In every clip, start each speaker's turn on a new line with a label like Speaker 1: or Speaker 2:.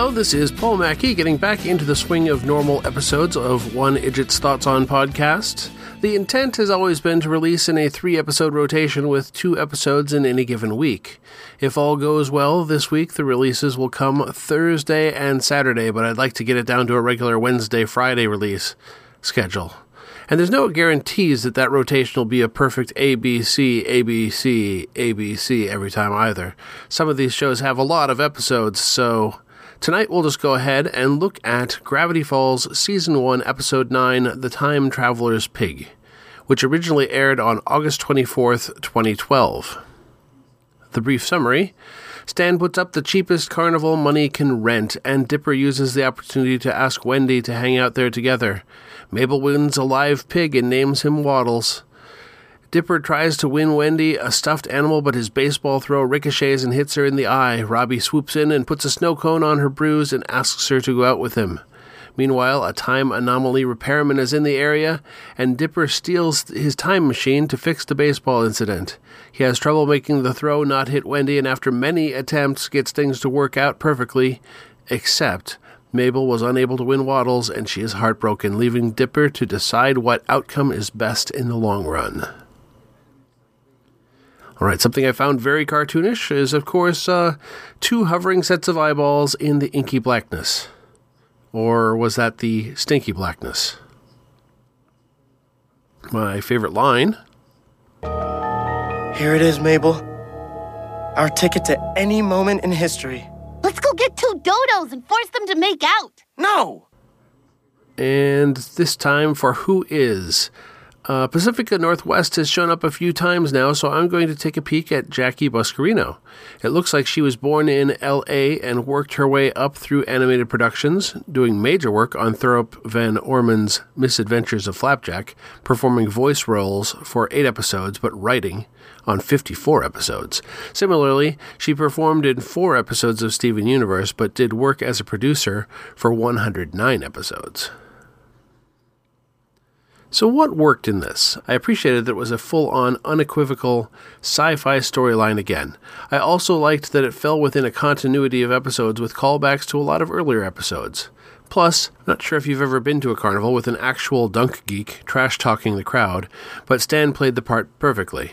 Speaker 1: Hello, this is Paul Mackey getting back into the swing of normal episodes of One Idjit's Thoughts on podcast. The intent has always been to release in a three episode rotation with two episodes in any given week. If all goes well, this week the releases will come Thursday and Saturday, but I'd like to get it down to a regular Wednesday Friday release schedule. And there's no guarantees that that rotation will be a perfect ABC, ABC, ABC every time either. Some of these shows have a lot of episodes, so tonight we'll just go ahead and look at Gravity Falls Season 1, Episode 9 The Time Traveler's Pig, which originally aired on August 24th, 2012. The brief summary Stan puts up the cheapest carnival money can rent, and Dipper uses the opportunity to ask Wendy to hang out there together. Mabel wins a live pig and names him Waddles. Dipper tries to win Wendy a stuffed animal, but his baseball throw ricochets and hits her in the eye. Robbie swoops in and puts a snow cone on her bruise and asks her to go out with him. Meanwhile, a time anomaly repairman is in the area, and Dipper steals his time machine to fix the baseball incident. He has trouble making the throw not hit Wendy, and after many attempts, gets things to work out perfectly, except Mabel was unable to win Waddles, and she is heartbroken, leaving Dipper to decide what outcome is best in the long run. All right, something I found very cartoonish is, of course, uh, two hovering sets of eyeballs in the inky blackness. Or was that the stinky blackness? My favorite line
Speaker 2: Here it is, Mabel. Our ticket to any moment in history.
Speaker 3: Let's go get two dodos and force them to make out.
Speaker 2: No!
Speaker 1: and this time for Who Is. Uh, Pacifica Northwest has shown up a few times now, so I'm going to take a peek at Jackie Buscarino. It looks like she was born in LA and worked her way up through animated productions, doing major work on Thurop Van Orman's Misadventures of Flapjack, performing voice roles for eight episodes, but writing on 54 episodes. Similarly, she performed in four episodes of Steven Universe, but did work as a producer for 109 episodes. So, what worked in this? I appreciated that it was a full on, unequivocal sci fi storyline again. I also liked that it fell within a continuity of episodes with callbacks to a lot of earlier episodes. Plus, not sure if you've ever been to a carnival with an actual dunk geek trash talking the crowd, but Stan played the part perfectly.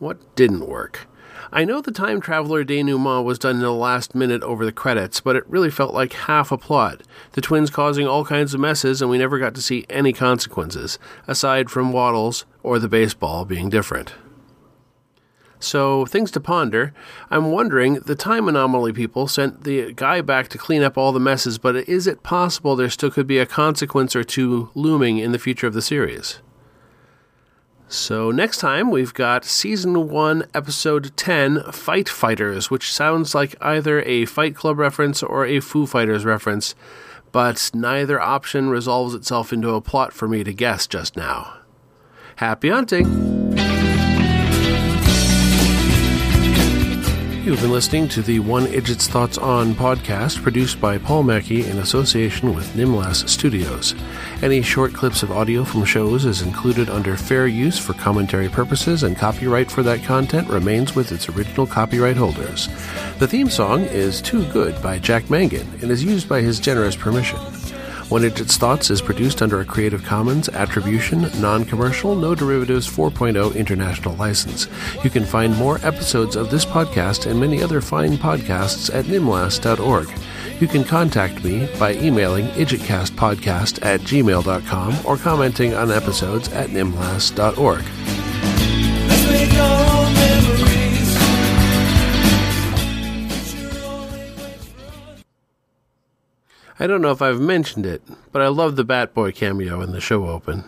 Speaker 1: What didn't work? I know the time traveler denouement was done in the last minute over the credits, but it really felt like half a plot. The twins causing all kinds of messes, and we never got to see any consequences, aside from Waddles or the baseball being different. So, things to ponder. I'm wondering the time anomaly people sent the guy back to clean up all the messes, but is it possible there still could be a consequence or two looming in the future of the series? So, next time we've got Season 1, Episode 10 Fight Fighters, which sounds like either a Fight Club reference or a Foo Fighters reference, but neither option resolves itself into a plot for me to guess just now. Happy hunting! You've been listening to the One Idjit's Thoughts On podcast produced by Paul Mackey in association with Nimlas Studios. Any short clips of audio from shows is included under fair use for commentary purposes, and copyright for that content remains with its original copyright holders. The theme song is Too Good by Jack Mangan and is used by his generous permission. One Idjit's Thoughts is produced under a Creative Commons Attribution, Non Commercial, No Derivatives 4.0 international license. You can find more episodes of this podcast and many other fine podcasts at nimlas.org. You can contact me by emailing idjitcastpodcast at gmail.com or commenting on episodes at nimlas.org. I don't know if I've mentioned it, but I love the Batboy cameo in the show open.